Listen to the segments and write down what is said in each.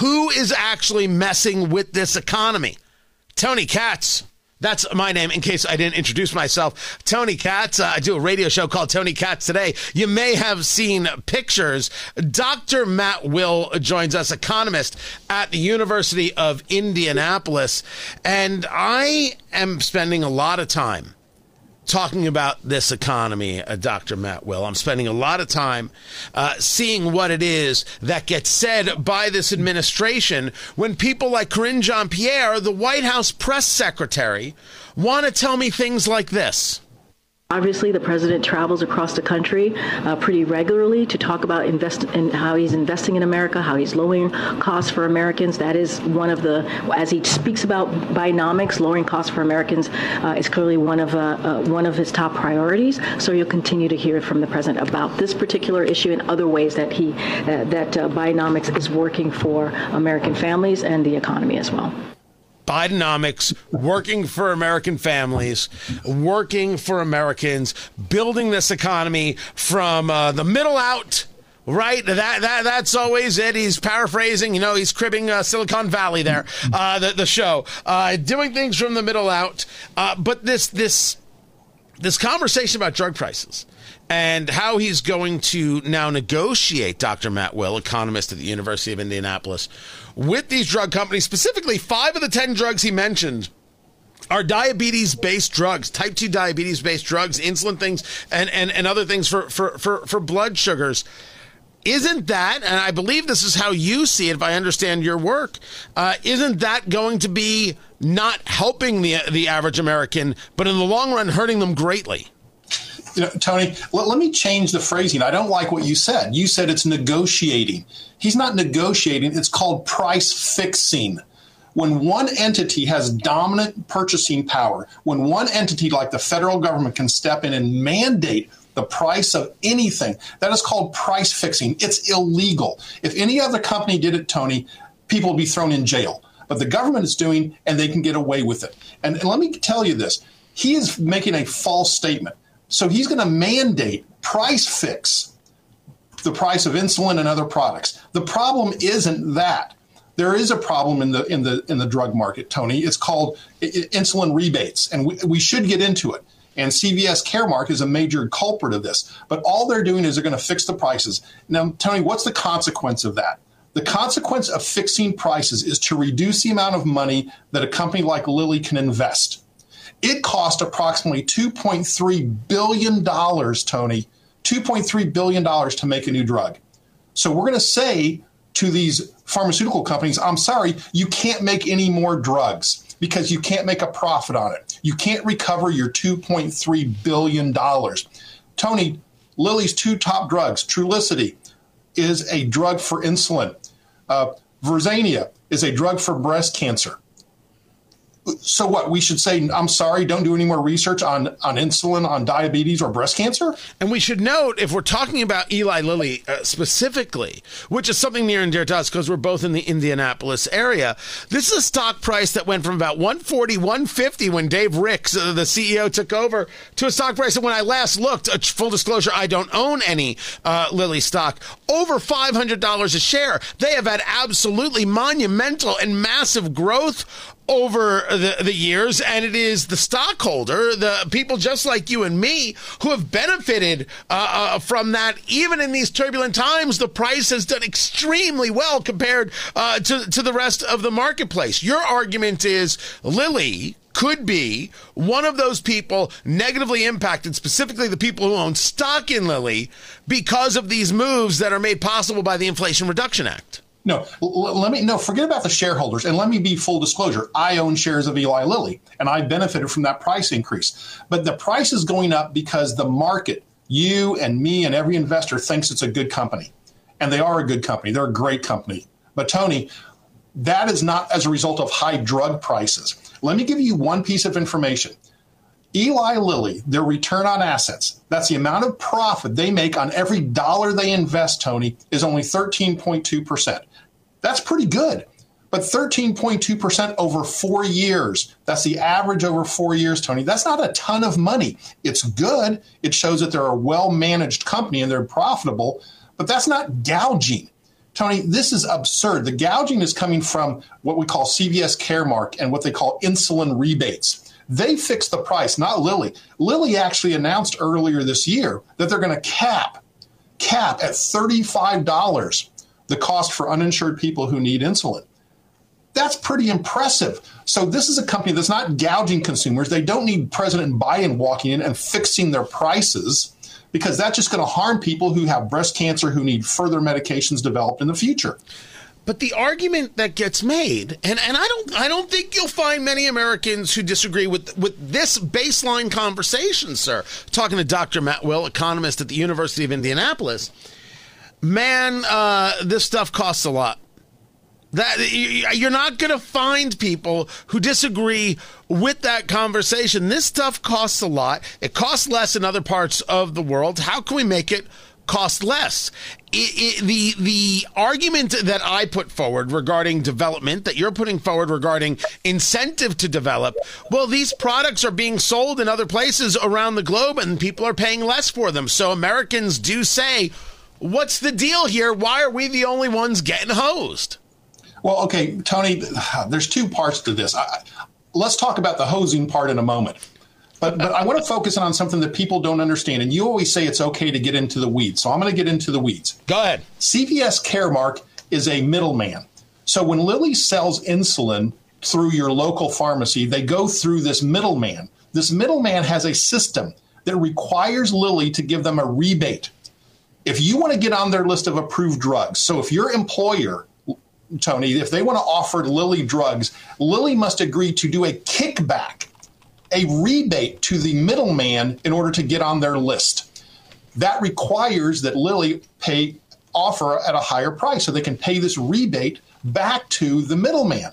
who is actually messing with this economy? Tony Katz. That's my name in case I didn't introduce myself. Tony Katz. Uh, I do a radio show called Tony Katz Today. You may have seen pictures. Dr. Matt Will joins us, economist at the University of Indianapolis. And I am spending a lot of time talking about this economy, uh, Dr. Matt Will. I'm spending a lot of time uh, seeing what it is that gets said by this administration when people like Karine Jean-Pierre, the White House press secretary, want to tell me things like this. Obviously, the president travels across the country uh, pretty regularly to talk about invest in how he's investing in America, how he's lowering costs for Americans. That is one of the, as he speaks about Bidenomics, lowering costs for Americans uh, is clearly one of uh, uh one of his top priorities. So you'll continue to hear from the president about this particular issue and other ways that he uh, that uh, Bidenomics is working for American families and the economy as well. Bidenomics, working for American families, working for Americans, building this economy from uh, the middle out right? That that that's always it. He's paraphrasing, you know, he's cribbing uh, Silicon Valley there, uh, the the show, uh, doing things from the middle out. Uh, but this this this conversation about drug prices and how he's going to now negotiate, Dr. Matt Will, economist at the University of Indianapolis, with these drug companies, specifically five of the 10 drugs he mentioned are diabetes based drugs, type 2 diabetes based drugs, insulin things, and, and, and other things for, for, for, for blood sugars. Isn't that, and I believe this is how you see it if I understand your work, uh, isn't that going to be not helping the, the average American, but in the long run hurting them greatly? You know, Tony, let, let me change the phrasing. I don't like what you said. You said it's negotiating. He's not negotiating, it's called price fixing. When one entity has dominant purchasing power, when one entity like the federal government can step in and mandate the price of anything, that is called price fixing. It's illegal. If any other company did it, Tony, people would be thrown in jail. But the government is doing, and they can get away with it. And, and let me tell you this he is making a false statement. So he's going to mandate price fix the price of insulin and other products. The problem isn't that. There is a problem in the in the in the drug market, Tony. It's called insulin rebates, and we, we should get into it. And CVS Caremark is a major culprit of this. But all they're doing is they're going to fix the prices. Now, Tony, what's the consequence of that? The consequence of fixing prices is to reduce the amount of money that a company like Lilly can invest. It cost approximately $2.3 billion, Tony, $2.3 billion to make a new drug. So we're going to say to these pharmaceutical companies, I'm sorry, you can't make any more drugs because you can't make a profit on it. You can't recover your $2.3 billion. Tony, Lilly's two top drugs, Trulicity, is a drug for insulin. Uh, is a drug for breast cancer so what we should say i'm sorry don't do any more research on on insulin on diabetes or breast cancer? And we should note if we're talking about eli lilly uh, specifically which is something near and dear to us because we're both in the indianapolis area this is a stock price that went from about 140 150 when dave ricks uh, the ceo took over to a stock price that when i last looked uh, full disclosure i don't own any uh, lilly stock over $500 a share. They have had absolutely monumental and massive growth over the, the years, and it is the stockholder, the people just like you and me, who have benefited uh, uh, from that. Even in these turbulent times, the price has done extremely well compared uh, to, to the rest of the marketplace. Your argument is Lilly could be one of those people negatively impacted, specifically the people who own stock in Lilly, because of these moves that are made possible by the Inflation Reduction Act. No, let me no forget about the shareholders and let me be full disclosure. I own shares of Eli Lilly and I benefited from that price increase. But the price is going up because the market, you and me and every investor thinks it's a good company. And they are a good company. They're a great company. But Tony, that is not as a result of high drug prices. Let me give you one piece of information. Eli Lilly, their return on assets, that's the amount of profit they make on every dollar they invest, Tony, is only 13.2%. That's pretty good. But 13.2% over four years, that's the average over four years, Tony. That's not a ton of money. It's good. It shows that they're a well managed company and they're profitable, but that's not gouging. Tony, this is absurd. The gouging is coming from what we call CVS Caremark and what they call insulin rebates. They fix the price, not Lilly. Lilly actually announced earlier this year that they're going to cap cap at $35 the cost for uninsured people who need insulin. That's pretty impressive. So this is a company that's not gouging consumers. They don't need President Biden walking in and fixing their prices because that's just going to harm people who have breast cancer who need further medications developed in the future. But the argument that gets made, and, and I don't I don't think you'll find many Americans who disagree with with this baseline conversation, sir. Talking to Dr. Matt Will, economist at the University of Indianapolis. Man, uh, this stuff costs a lot. That you're not going to find people who disagree with that conversation. This stuff costs a lot. It costs less in other parts of the world. How can we make it cost less? It, it, the the argument that I put forward regarding development, that you're putting forward regarding incentive to develop, well, these products are being sold in other places around the globe, and people are paying less for them. So Americans do say, "What's the deal here? Why are we the only ones getting hosed?" Well, okay, Tony, there's two parts to this. I, let's talk about the hosing part in a moment. But, but I want to focus on something that people don't understand. And you always say it's okay to get into the weeds. So I'm going to get into the weeds. Go ahead. CVS Caremark is a middleman. So when Lilly sells insulin through your local pharmacy, they go through this middleman. This middleman has a system that requires Lilly to give them a rebate. If you want to get on their list of approved drugs, so if your employer Tony, if they want to offer Lilly drugs, Lilly must agree to do a kickback, a rebate to the middleman in order to get on their list. That requires that Lilly pay offer at a higher price so they can pay this rebate back to the middleman.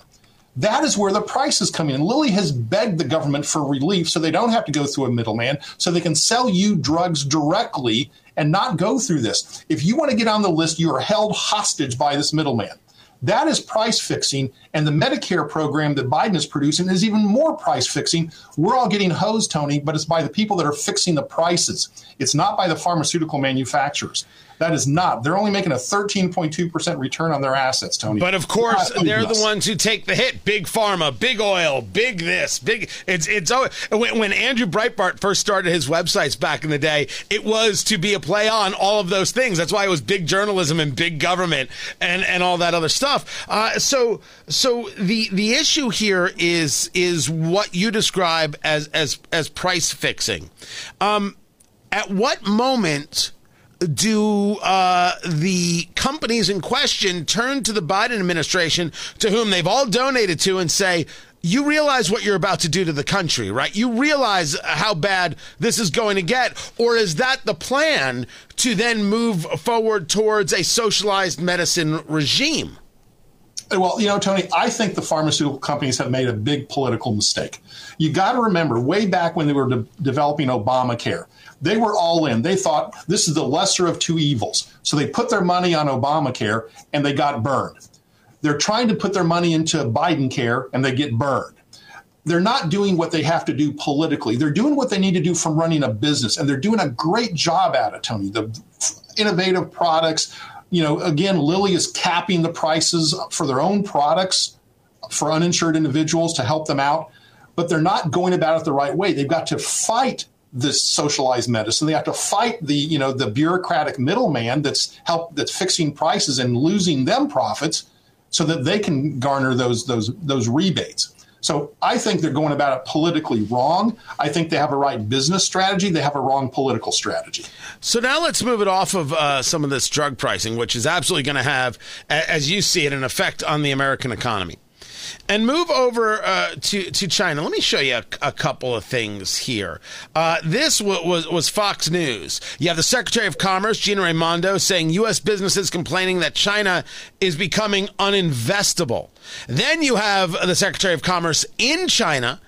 That is where the price is coming in. Lilly has begged the government for relief so they don't have to go through a middleman, so they can sell you drugs directly and not go through this. If you want to get on the list, you are held hostage by this middleman. That is price fixing. And the Medicare program that Biden is producing is even more price fixing. We're all getting hosed, Tony, but it's by the people that are fixing the prices. It's not by the pharmaceutical manufacturers. That is not. They're only making a 13.2% return on their assets, Tony. But of course, they're the ones who take the hit. Big pharma, big oil, big this, big. It's it's when, when Andrew Breitbart first started his websites back in the day, it was to be a play on all of those things. That's why it was big journalism and big government and and all that other stuff. Uh, so so the the issue here is is what you describe as as as price fixing. Um, at what moment? do uh, the companies in question turn to the Biden administration, to whom they've all donated to, and say, you realize what you're about to do to the country, right? You realize how bad this is going to get. Or is that the plan to then move forward towards a socialized medicine regime? Well, you know, Tony, I think the pharmaceutical companies have made a big political mistake. You got to remember, way back when they were de- developing Obamacare, they were all in. They thought this is the lesser of two evils. So they put their money on Obamacare and they got burned. They're trying to put their money into Biden care and they get burned. They're not doing what they have to do politically. They're doing what they need to do from running a business, and they're doing a great job at it, Tony. The innovative products, you know, again, Lilly is capping the prices for their own products for uninsured individuals to help them out, but they're not going about it the right way. They've got to fight this socialized medicine. They have to fight the you know the bureaucratic middleman that's help that's fixing prices and losing them profits, so that they can garner those those those rebates. So I think they're going about it politically wrong. I think they have a right business strategy. They have a wrong political strategy. So now let's move it off of uh, some of this drug pricing, which is absolutely going to have, as you see it, an effect on the American economy and move over uh, to to China. Let me show you a, a couple of things here. Uh, this w- was was Fox News. You have the Secretary of Commerce Gina Raimondo saying U.S. businesses complaining that China is becoming uninvestable. Then you have the Secretary of Commerce in China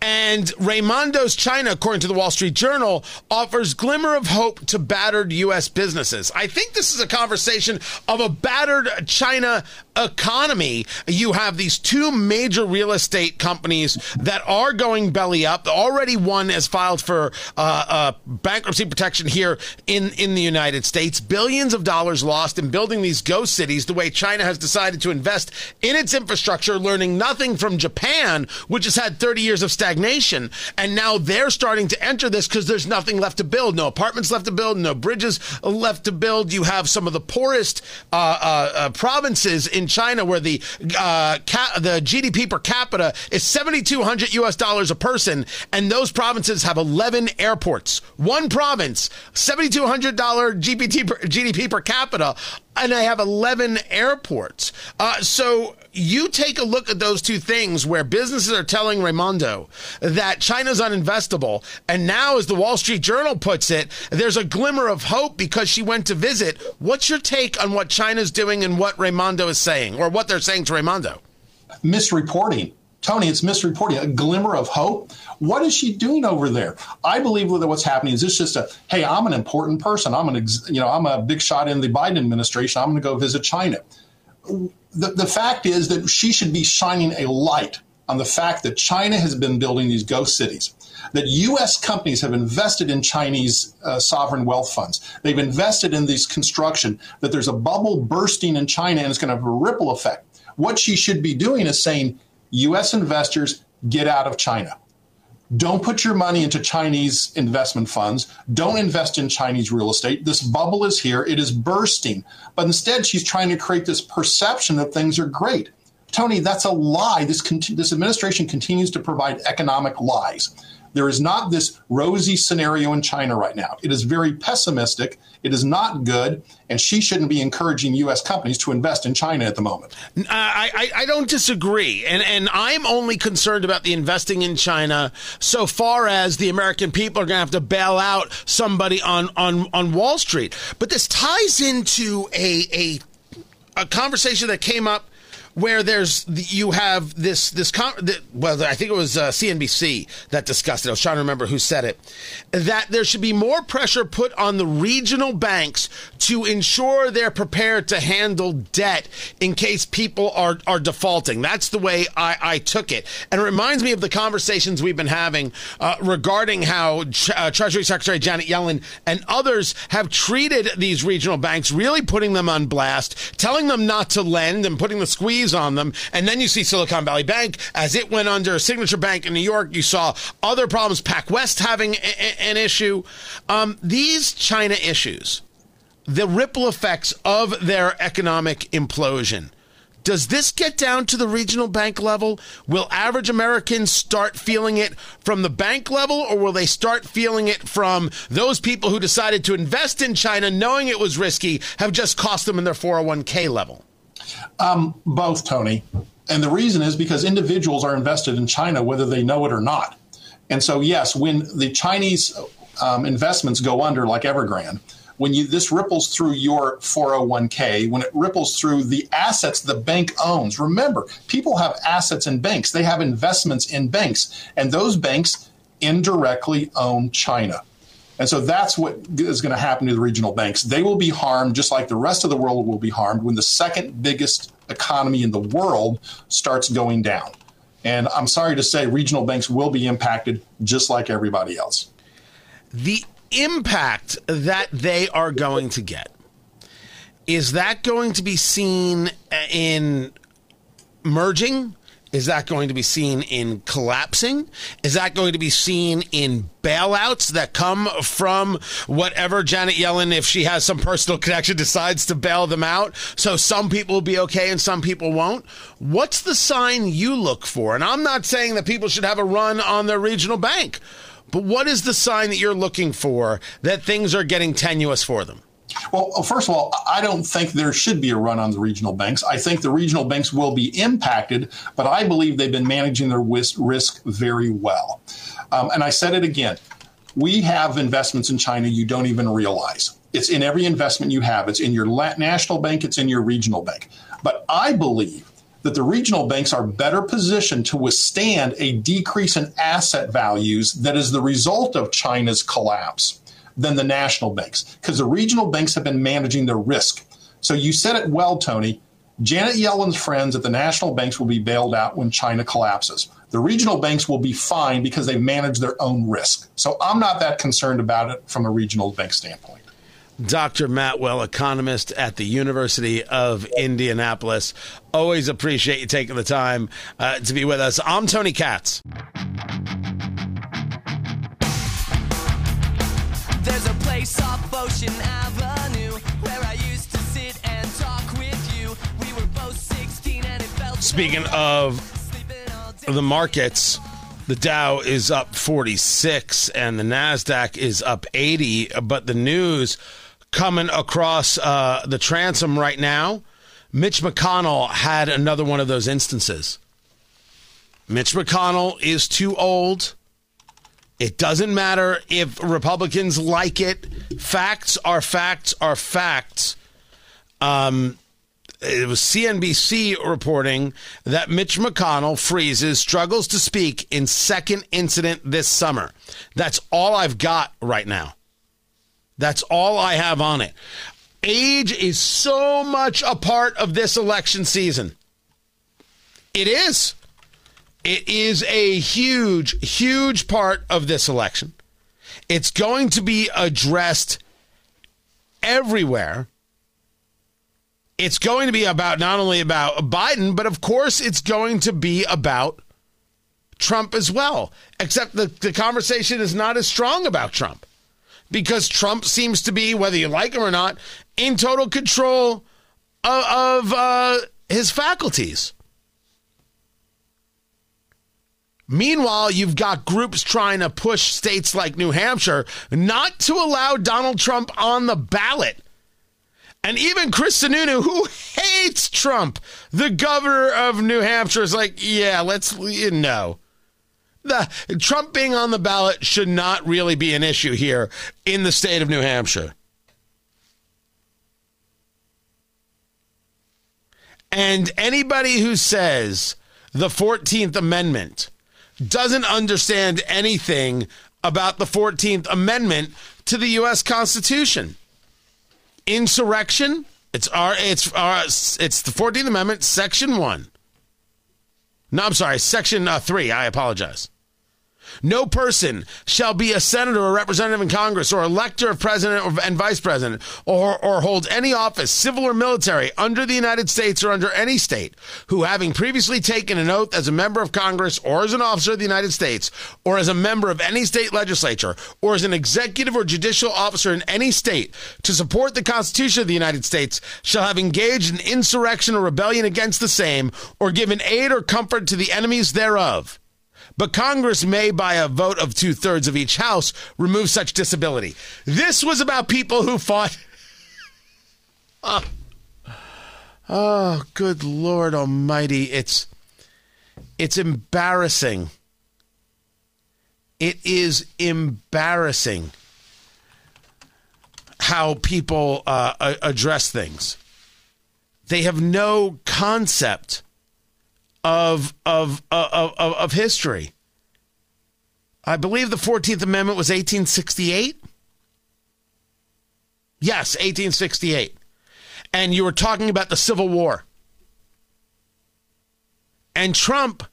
and Raimondo's China, according to the Wall Street Journal, offers glimmer of hope to battered U.S. businesses. I think this is a conversation of a battered China economy, you have these two major real estate companies that are going belly up. Already one has filed for uh, uh, bankruptcy protection here in, in the United States. Billions of dollars lost in building these ghost cities the way China has decided to invest in its infrastructure, learning nothing from Japan, which has had 30 years of stagnation. And now they're starting to enter this because there's nothing left to build. No apartments left to build, no bridges left to build. You have some of the poorest uh, uh, uh provinces in China where the uh, ca- the GDP per capita is 7,200 US dollars a person, and those provinces have 11 airports. One province, $7,200 GDP per, GDP per capita, and they have 11 airports. Uh, so you take a look at those two things where businesses are telling Raimondo that China's uninvestable. And now, as the Wall Street Journal puts it, there's a glimmer of hope because she went to visit. What's your take on what China's doing and what Raimondo is saying, or what they're saying to Raimondo? Misreporting. Tony, it's misreporting. A glimmer of hope. What is she doing over there? I believe that what's happening is this just a hey, I'm an important person. I'm an you know I'm a big shot in the Biden administration. I'm going to go visit China. The, the fact is that she should be shining a light on the fact that China has been building these ghost cities, that U.S. companies have invested in Chinese uh, sovereign wealth funds. They've invested in this construction, that there's a bubble bursting in China and it's going to have a ripple effect. What she should be doing is saying, U.S. investors, get out of China. Don't put your money into Chinese investment funds. Don't invest in Chinese real estate. This bubble is here. It is bursting. But instead, she's trying to create this perception that things are great. Tony, that's a lie. This, this administration continues to provide economic lies. There is not this rosy scenario in China right now. It is very pessimistic. It is not good, and she shouldn't be encouraging U.S. companies to invest in China at the moment. I, I, I don't disagree, and and I'm only concerned about the investing in China so far as the American people are going to have to bail out somebody on on on Wall Street. But this ties into a a a conversation that came up where there's you have this this well I think it was uh, CNBC that discussed it. I was trying to remember who said it. That there should be more pressure put on the regional banks to ensure they're prepared to handle debt in case people are are defaulting. That's the way I, I took it, and it reminds me of the conversations we've been having uh, regarding how uh, Treasury Secretary Janet Yellen and others have treated these regional banks, really putting them on blast, telling them not to lend and putting the squeeze on them. And then you see Silicon Valley Bank as it went under Signature Bank in New York. You saw other problems, PacWest having a- a- an issue. Um, these China issues, the ripple effects of their economic implosion. Does this get down to the regional bank level? Will average Americans start feeling it from the bank level, or will they start feeling it from those people who decided to invest in China knowing it was risky, have just cost them in their 401k level? Um, both, Tony. And the reason is because individuals are invested in China whether they know it or not. And so, yes, when the Chinese um, investments go under, like Evergrande, when you this ripples through your 401k, when it ripples through the assets the bank owns. Remember, people have assets in banks. They have investments in banks, and those banks indirectly own China. And so that's what is going to happen to the regional banks. They will be harmed just like the rest of the world will be harmed when the second biggest economy in the world starts going down. And I'm sorry to say, regional banks will be impacted just like everybody else. The impact that they are going to get is that going to be seen uh, in merging? Is that going to be seen in collapsing? Is that going to be seen in bailouts that come from whatever Janet Yellen, if she has some personal connection, decides to bail them out? So some people will be okay and some people won't. What's the sign you look for? And I'm not saying that people should have a run on their regional bank, but what is the sign that you're looking for that things are getting tenuous for them? Well, first of all, I don't think there should be a run on the regional banks. I think the regional banks will be impacted, but I believe they've been managing their risk very well. Um, and I said it again we have investments in China you don't even realize. It's in every investment you have, it's in your national bank, it's in your regional bank. But I believe that the regional banks are better positioned to withstand a decrease in asset values that is the result of China's collapse than the national banks because the regional banks have been managing their risk. So you said it well, Tony. Janet Yellen's friends at the national banks will be bailed out when China collapses. The regional banks will be fine because they manage their own risk. So I'm not that concerned about it from a regional bank standpoint. Dr. Matt Will, economist at the University of Indianapolis. Always appreciate you taking the time uh, to be with us. I'm Tony Katz. Place off Ocean Avenue where I used to sit and talk with you. We were both 16 and it felt Speaking of the markets, the Dow is up 46 and the Nasdaq is up 80, but the news coming across uh, the transom right now. Mitch McConnell had another one of those instances. Mitch McConnell is too old. It doesn't matter if Republicans like it. Facts are facts are facts. Um, it was CNBC reporting that Mitch McConnell freezes, struggles to speak in second incident this summer. That's all I've got right now. That's all I have on it. Age is so much a part of this election season. It is. It is a huge, huge part of this election. It's going to be addressed everywhere. It's going to be about not only about Biden, but of course, it's going to be about Trump as well. Except the, the conversation is not as strong about Trump because Trump seems to be, whether you like him or not, in total control of, of uh, his faculties. Meanwhile, you've got groups trying to push states like New Hampshire not to allow Donald Trump on the ballot. And even Chris Sununu, who hates Trump, the governor of New Hampshire, is like, yeah, let's, you know the Trump being on the ballot should not really be an issue here in the state of New Hampshire. And anybody who says the 14th Amendment doesn't understand anything about the 14th Amendment to the US Constitution. Insurrection, it's our it's our it's the 14th Amendment section 1. No, I'm sorry, section uh, 3. I apologize. No person shall be a senator or representative in Congress or elector of president and vice president or, or hold any office, civil or military, under the United States or under any state who, having previously taken an oath as a member of Congress or as an officer of the United States or as a member of any state legislature or as an executive or judicial officer in any state to support the Constitution of the United States shall have engaged in insurrection or rebellion against the same or given aid or comfort to the enemies thereof but Congress may, by a vote of two thirds of each house, remove such disability. This was about people who fought. oh. good Lord Almighty! It's it's embarrassing. It is embarrassing how people uh, address things. They have no concept of of of of, of history. I believe the 14th Amendment was 1868. Yes, 1868. And you were talking about the Civil War. And Trump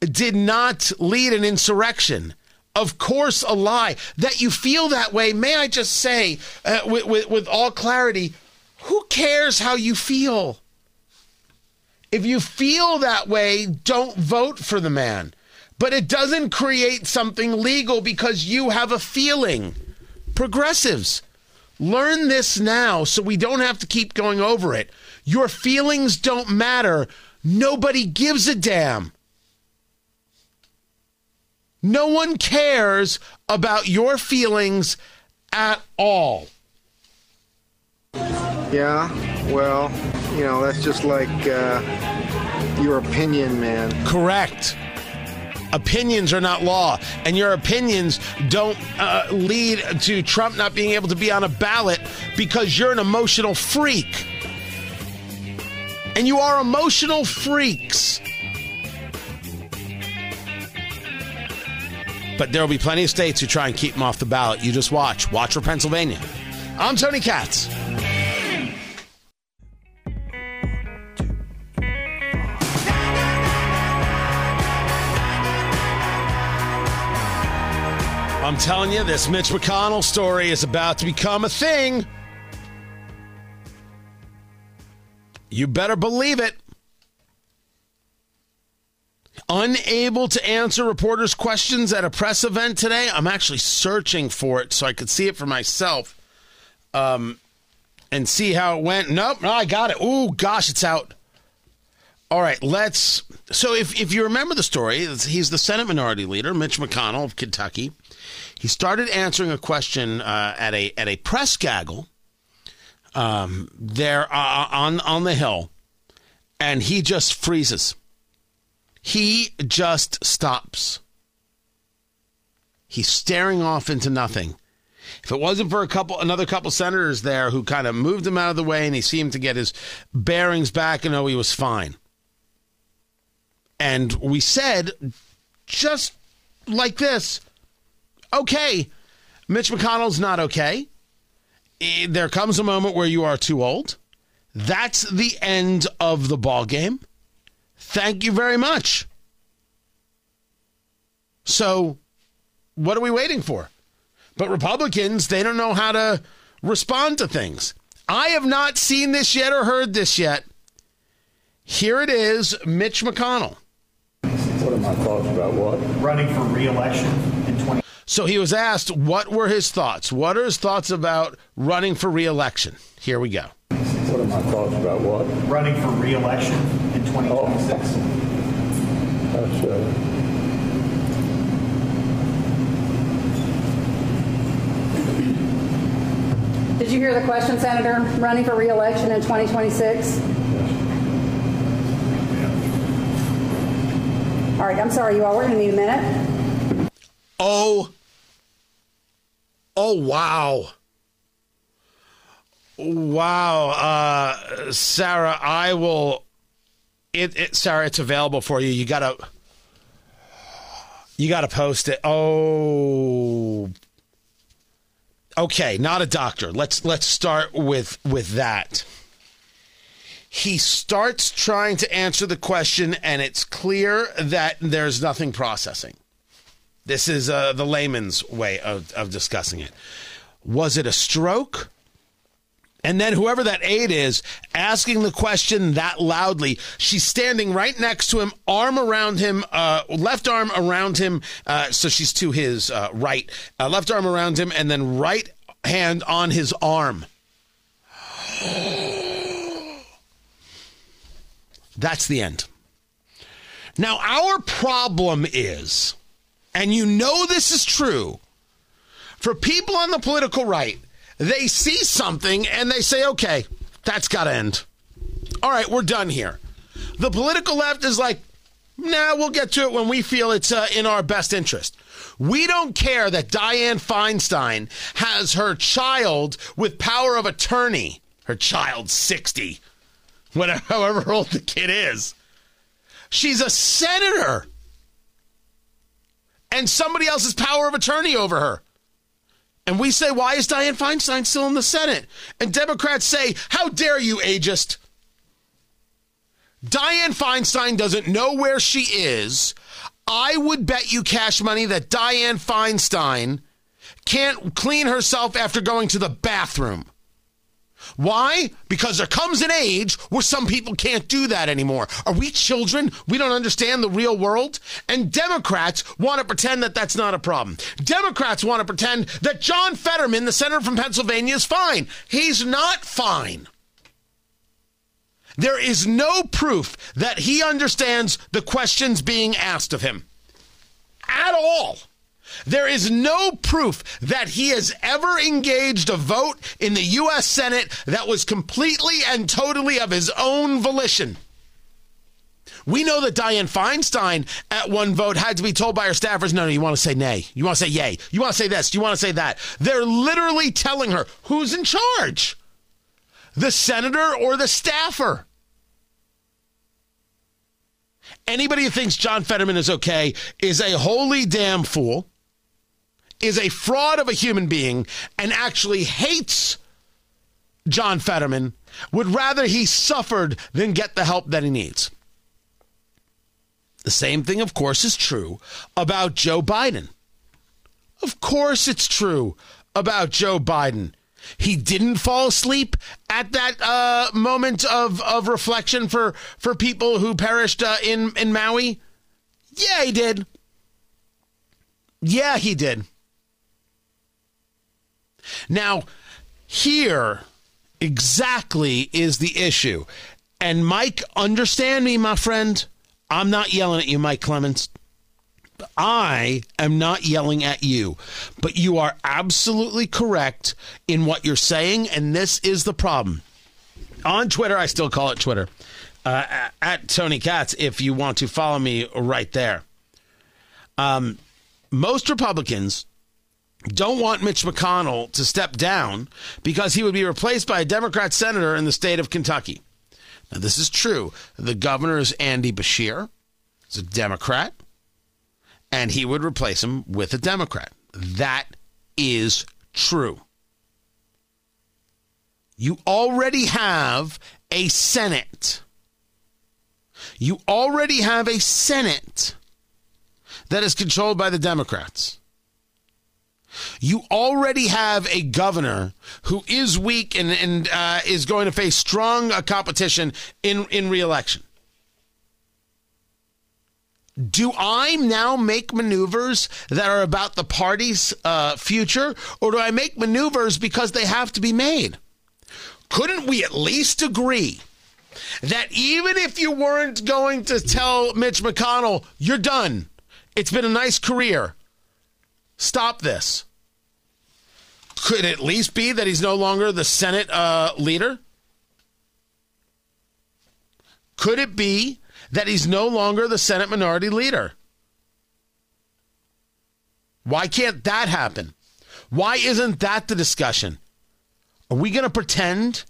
did not lead an insurrection. Of course, a lie. That you feel that way, may I just say, uh, with, with, with all clarity, who cares how you feel? If you feel that way, don't vote for the man. But it doesn't create something legal because you have a feeling. Progressives, learn this now so we don't have to keep going over it. Your feelings don't matter. Nobody gives a damn. No one cares about your feelings at all. Yeah, well, you know, that's just like uh, your opinion, man. Correct. Opinions are not law, and your opinions don't uh, lead to Trump not being able to be on a ballot because you're an emotional freak. And you are emotional freaks. But there will be plenty of states who try and keep him off the ballot. You just watch. Watch for Pennsylvania. I'm Tony Katz. I'm telling you, this Mitch McConnell story is about to become a thing. You better believe it. Unable to answer reporters' questions at a press event today. I'm actually searching for it so I could see it for myself um, and see how it went. Nope, no, I got it. Oh, gosh, it's out. All right, let's. So, if, if you remember the story, he's the Senate Minority Leader, Mitch McConnell of Kentucky. He started answering a question uh, at a at a press gaggle um, there uh, on on the hill, and he just freezes. He just stops. He's staring off into nothing. If it wasn't for a couple, another couple senators there who kind of moved him out of the way, and he seemed to get his bearings back, and oh, he was fine. And we said, just like this, okay, Mitch McConnell's not okay. There comes a moment where you are too old. That's the end of the ball game. Thank you very much. So, what are we waiting for? But Republicans, they don't know how to respond to things. I have not seen this yet or heard this yet. Here it is Mitch McConnell. What are my thoughts about what? Running for reelection in 20. So he was asked what were his thoughts? What are his thoughts about running for reelection? Here we go. What are my thoughts about what? Running for reelection in 2026. That's, uh, Did you hear the question, Senator? Running for reelection in 2026? All right, I'm sorry, you all. We're going to need a minute. Oh, oh, wow. Wow. Uh, Sarah, I will. It, it, Sarah, it's available for you. You gotta, you gotta post it. Oh, okay. Not a doctor. Let's let's start with with that. He starts trying to answer the question, and it's clear that there's nothing processing. This is uh, the layman's way of, of discussing it. Was it a stroke? And then whoever that aide is asking the question that loudly, she's standing right next to him, arm around him, uh, left arm around him, uh, so she's to his uh, right, uh, left arm around him, and then right hand on his arm. That's the end. Now, our problem is, and you know this is true, for people on the political right, they see something and they say, okay, that's got to end. All right, we're done here. The political left is like, nah, we'll get to it when we feel it's uh, in our best interest. We don't care that Dianne Feinstein has her child with power of attorney, her child 60, whatever, however old the kid is. She's a senator. And somebody else's power of attorney over her. And we say, why is Dianne Feinstein still in the Senate? And Democrats say, how dare you, ageist? Dianne Feinstein doesn't know where she is. I would bet you cash money that Dianne Feinstein can't clean herself after going to the bathroom. Why? Because there comes an age where some people can't do that anymore. Are we children? We don't understand the real world? And Democrats want to pretend that that's not a problem. Democrats want to pretend that John Fetterman, the senator from Pennsylvania, is fine. He's not fine. There is no proof that he understands the questions being asked of him at all. There is no proof that he has ever engaged a vote in the U.S. Senate that was completely and totally of his own volition. We know that Dianne Feinstein at one vote had to be told by her staffers, no, no, you want to say nay. You want to say yay. You want to say this. You want to say that. They're literally telling her who's in charge the senator or the staffer. Anybody who thinks John Fetterman is okay is a holy damn fool is a fraud of a human being and actually hates John Fetterman, would rather he suffered than get the help that he needs. The same thing, of course, is true about Joe Biden. Of course, it's true about Joe Biden. He didn't fall asleep at that uh, moment of, of reflection for, for people who perished uh, in, in Maui. Yeah, he did. Yeah, he did. Now, here exactly is the issue. And Mike, understand me, my friend. I'm not yelling at you, Mike Clements. I am not yelling at you, but you are absolutely correct in what you're saying, and this is the problem. On Twitter, I still call it Twitter, uh, at Tony Katz, if you want to follow me right there. Um, most Republicans don't want Mitch McConnell to step down because he would be replaced by a Democrat senator in the state of Kentucky. Now, this is true. The governor is Andy Beshear, he's a Democrat and he would replace him with a Democrat. That is true. You already have a Senate. You already have a Senate that is controlled by the Democrats. You already have a governor who is weak and, and uh, is going to face strong uh, competition in, in reelection. Do I now make maneuvers that are about the party's uh, future, or do I make maneuvers because they have to be made? Couldn't we at least agree that even if you weren't going to tell Mitch McConnell, you're done, it's been a nice career, stop this? Could it at least be that he's no longer the Senate uh, leader? Could it be that he's no longer the Senate minority leader. Why can't that happen? Why isn't that the discussion? Are we going to pretend?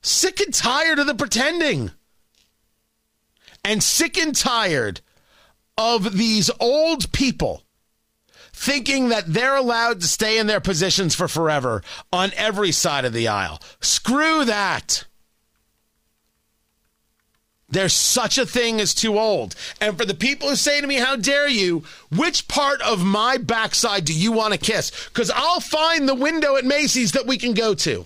Sick and tired of the pretending. And sick and tired of these old people thinking that they're allowed to stay in their positions for forever on every side of the aisle. Screw that. There's such a thing as too old. And for the people who say to me, How dare you? Which part of my backside do you want to kiss? Because I'll find the window at Macy's that we can go to.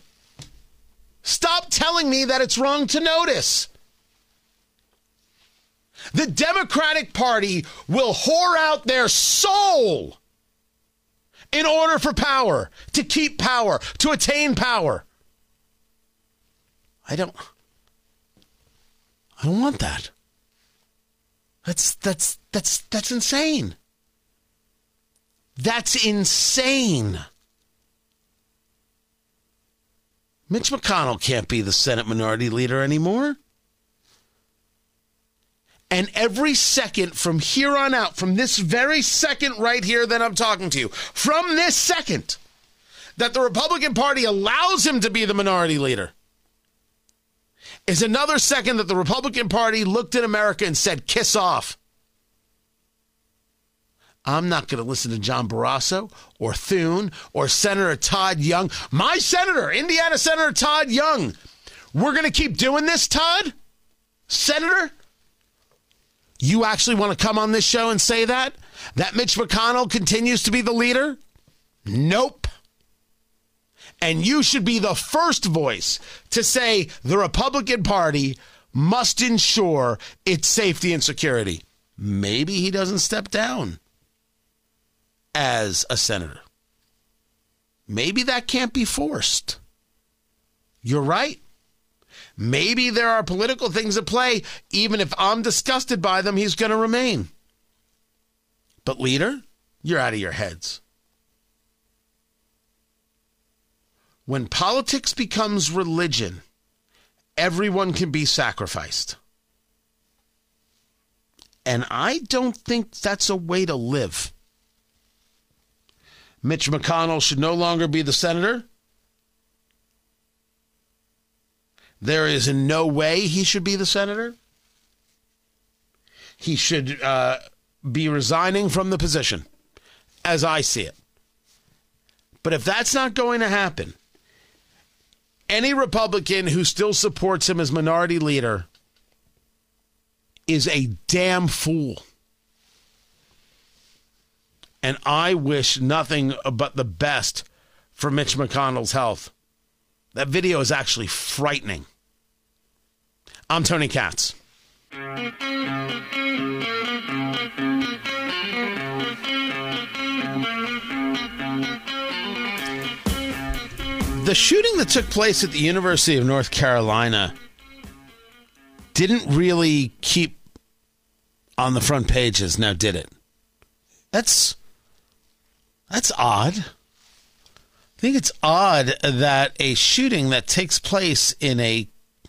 Stop telling me that it's wrong to notice. The Democratic Party will whore out their soul in order for power, to keep power, to attain power. I don't. I don't want that. That's that's that's that's insane. That's insane. Mitch McConnell can't be the Senate minority leader anymore. And every second from here on out, from this very second right here that I'm talking to you, from this second that the Republican Party allows him to be the minority leader, is another second that the Republican Party looked at America and said, kiss off. I'm not going to listen to John Barrasso or Thune or Senator Todd Young. My senator, Indiana Senator Todd Young. We're going to keep doing this, Todd? Senator? You actually want to come on this show and say that? That Mitch McConnell continues to be the leader? Nope. And you should be the first voice to say the Republican Party must ensure its safety and security. Maybe he doesn't step down as a senator. Maybe that can't be forced. You're right. Maybe there are political things at play. Even if I'm disgusted by them, he's going to remain. But, leader, you're out of your heads. When politics becomes religion, everyone can be sacrificed. And I don't think that's a way to live. Mitch McConnell should no longer be the senator. There is in no way he should be the senator. He should uh, be resigning from the position, as I see it. But if that's not going to happen, any Republican who still supports him as minority leader is a damn fool. And I wish nothing but the best for Mitch McConnell's health. That video is actually frightening. I'm Tony Katz. The shooting that took place at the University of North Carolina didn't really keep on the front pages now, did it? That's that's odd. I think it's odd that a shooting that takes place in a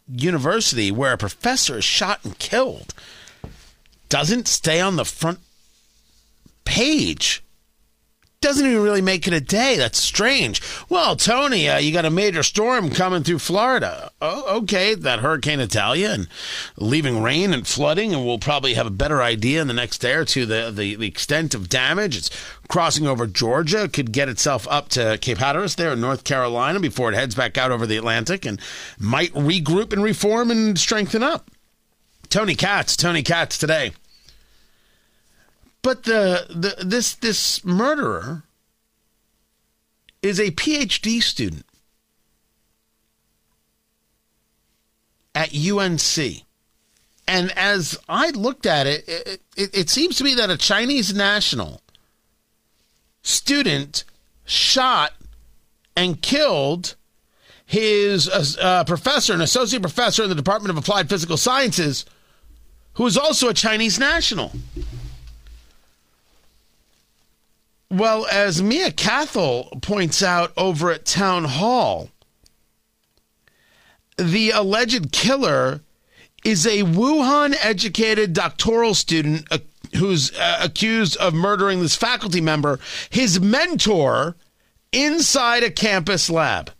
university where a professor is shot and killed doesn't stay on the front page doesn't even really make it a day. That's strange. Well, Tony, uh, you got a major storm coming through Florida. Oh, okay, that Hurricane Idalia and leaving rain and flooding, and we'll probably have a better idea in the next day or two the, the, the extent of damage. It's crossing over Georgia, could get itself up to Cape Hatteras there in North Carolina before it heads back out over the Atlantic and might regroup and reform and strengthen up. Tony Katz, Tony Katz today. But the, the this this murderer is a PhD student at UNC. And as I looked at it, it, it, it seems to me that a Chinese national student shot and killed his uh, uh, professor, an associate professor in the Department of Applied Physical Sciences, who is also a Chinese national. Well, as Mia Cathell points out over at Town Hall, the alleged killer is a Wuhan educated doctoral student uh, who's uh, accused of murdering this faculty member, his mentor, inside a campus lab.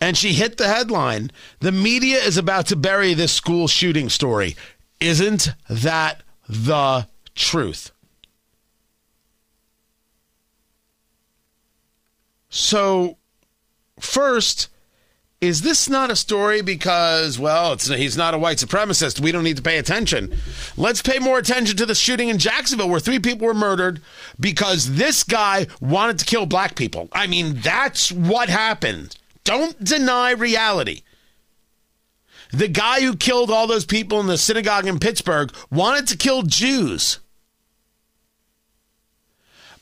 And she hit the headline The media is about to bury this school shooting story. Isn't that the truth? So, first, is this not a story because, well, he's not a white supremacist? We don't need to pay attention. Let's pay more attention to the shooting in Jacksonville where three people were murdered because this guy wanted to kill black people. I mean, that's what happened. Don't deny reality. The guy who killed all those people in the synagogue in Pittsburgh wanted to kill Jews.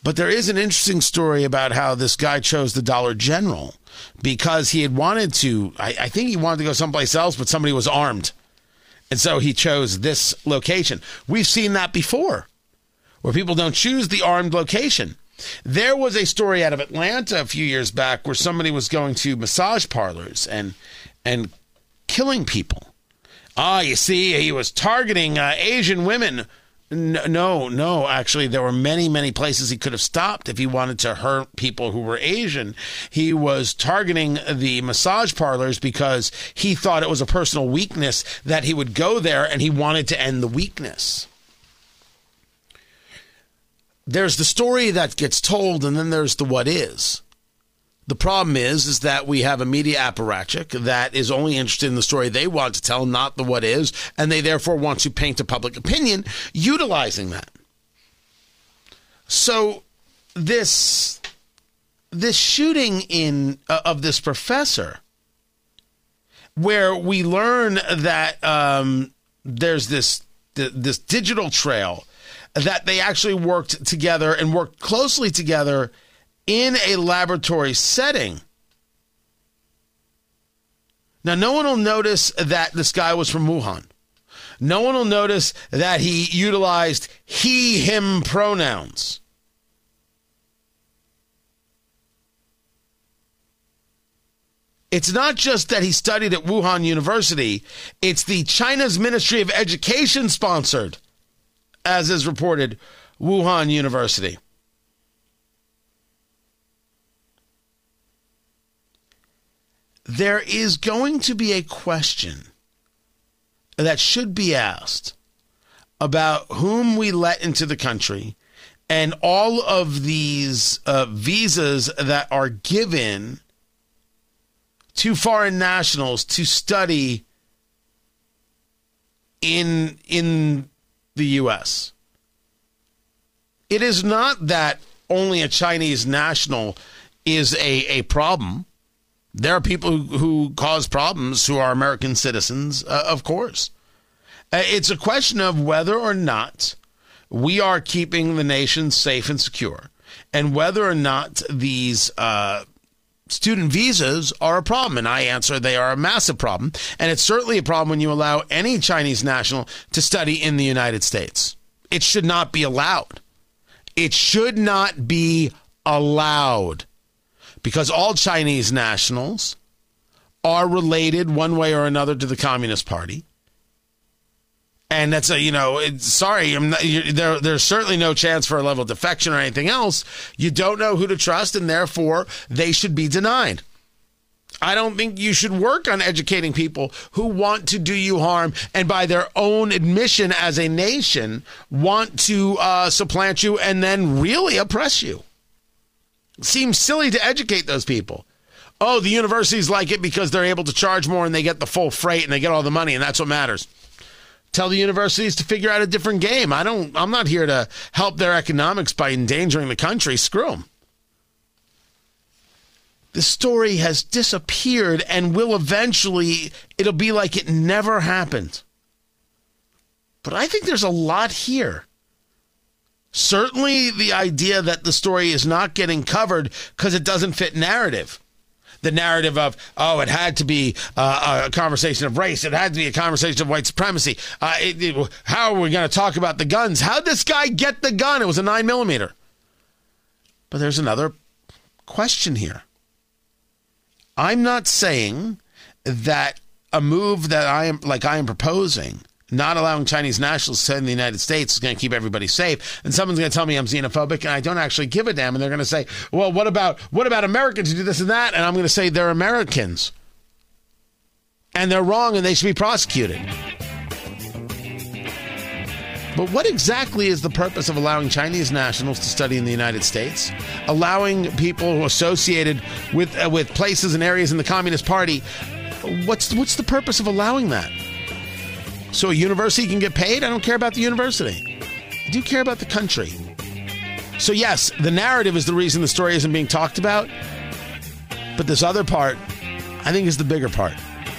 But there is an interesting story about how this guy chose the Dollar General because he had wanted to, I, I, think he wanted to go someplace else, but somebody was armed. And so he chose this location. We've seen that before where people don't choose the armed location. There was a story out of Atlanta a few years back where somebody was going to massage parlors and and killing people. Ah, you see, he was targeting uh, Asian women no, no, actually, there were many, many places he could have stopped if he wanted to hurt people who were Asian. He was targeting the massage parlors because he thought it was a personal weakness that he would go there and he wanted to end the weakness. There's the story that gets told, and then there's the what is. The problem is, is that we have a media apparatchik that is only interested in the story they want to tell, not the what is, and they therefore want to paint a public opinion utilizing that. So this this shooting in uh, of this professor, where we learn that um, there's this this digital trail that they actually worked together and worked closely together in a laboratory setting. Now, no one will notice that this guy was from Wuhan. No one will notice that he utilized he, him pronouns. It's not just that he studied at Wuhan University, it's the China's Ministry of Education sponsored, as is reported, Wuhan University. There is going to be a question that should be asked about whom we let into the country and all of these uh, visas that are given to foreign nationals to study in in the US. It is not that only a Chinese national is a, a problem. There are people who, cause problems who are American citizens, uh, of course. Uh, it's a question of whether or not we are keeping the nation safe and secure, and whether or not these uh, student visas are a problem. And I answer they are a massive problem. And it's certainly a problem when you allow any Chinese national to study in the United States. It should not be allowed. It should not be allowed because all Chinese nationals are related one way or another to the Communist Party. And that's a, you know, sorry, not, there, there's certainly no chance for a level of defection or anything else. You don't know who to trust, and therefore they should be denied. I don't think you should work on educating people who want to do you harm and, by their own admission as a nation, want to uh, supplant you and then really oppress you. Seems silly to educate those people. Oh, the universities like it because they're able to charge more and they get the full freight and they get all the money, and that's what matters. Tell the universities to figure out a different game. I don't. I'm not here to help their economics by endangering the country. Screw them. The story has disappeared and will eventually. It'll be like it never happened. But I think there's a lot here. Certainly, the idea that the story is not getting covered because it doesn't fit narrative. The narrative of, oh, it had to be uh, a conversation of race. It had to be a conversation of white supremacy. Uh, it, it, how are we going to talk about the guns? How'd this guy get the gun? It was a nine millimeter. But there's another question here. I'm not saying that a move that I am like I am proposing not allowing Chinese nationals to study in the United States is going to keep everybody safe. And someone's going to tell me I'm xenophobic and I don't actually give a damn. And they're going to say, well, what about, what about Americans who do this and that? And I'm going to say they're Americans. And they're wrong and they should be prosecuted. But what exactly is the purpose of allowing Chinese nationals to study in the United States? Allowing people who are associated with uh, with places and areas in the Communist Party? What's what's the purpose of allowing that? So a university can get paid? I don't care about the university. I do care about the country. So, yes, the narrative is the reason the story isn't being talked about. But this other part, I think, is the bigger part.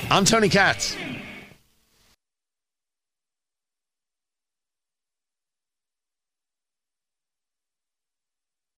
I'm Tony Katz.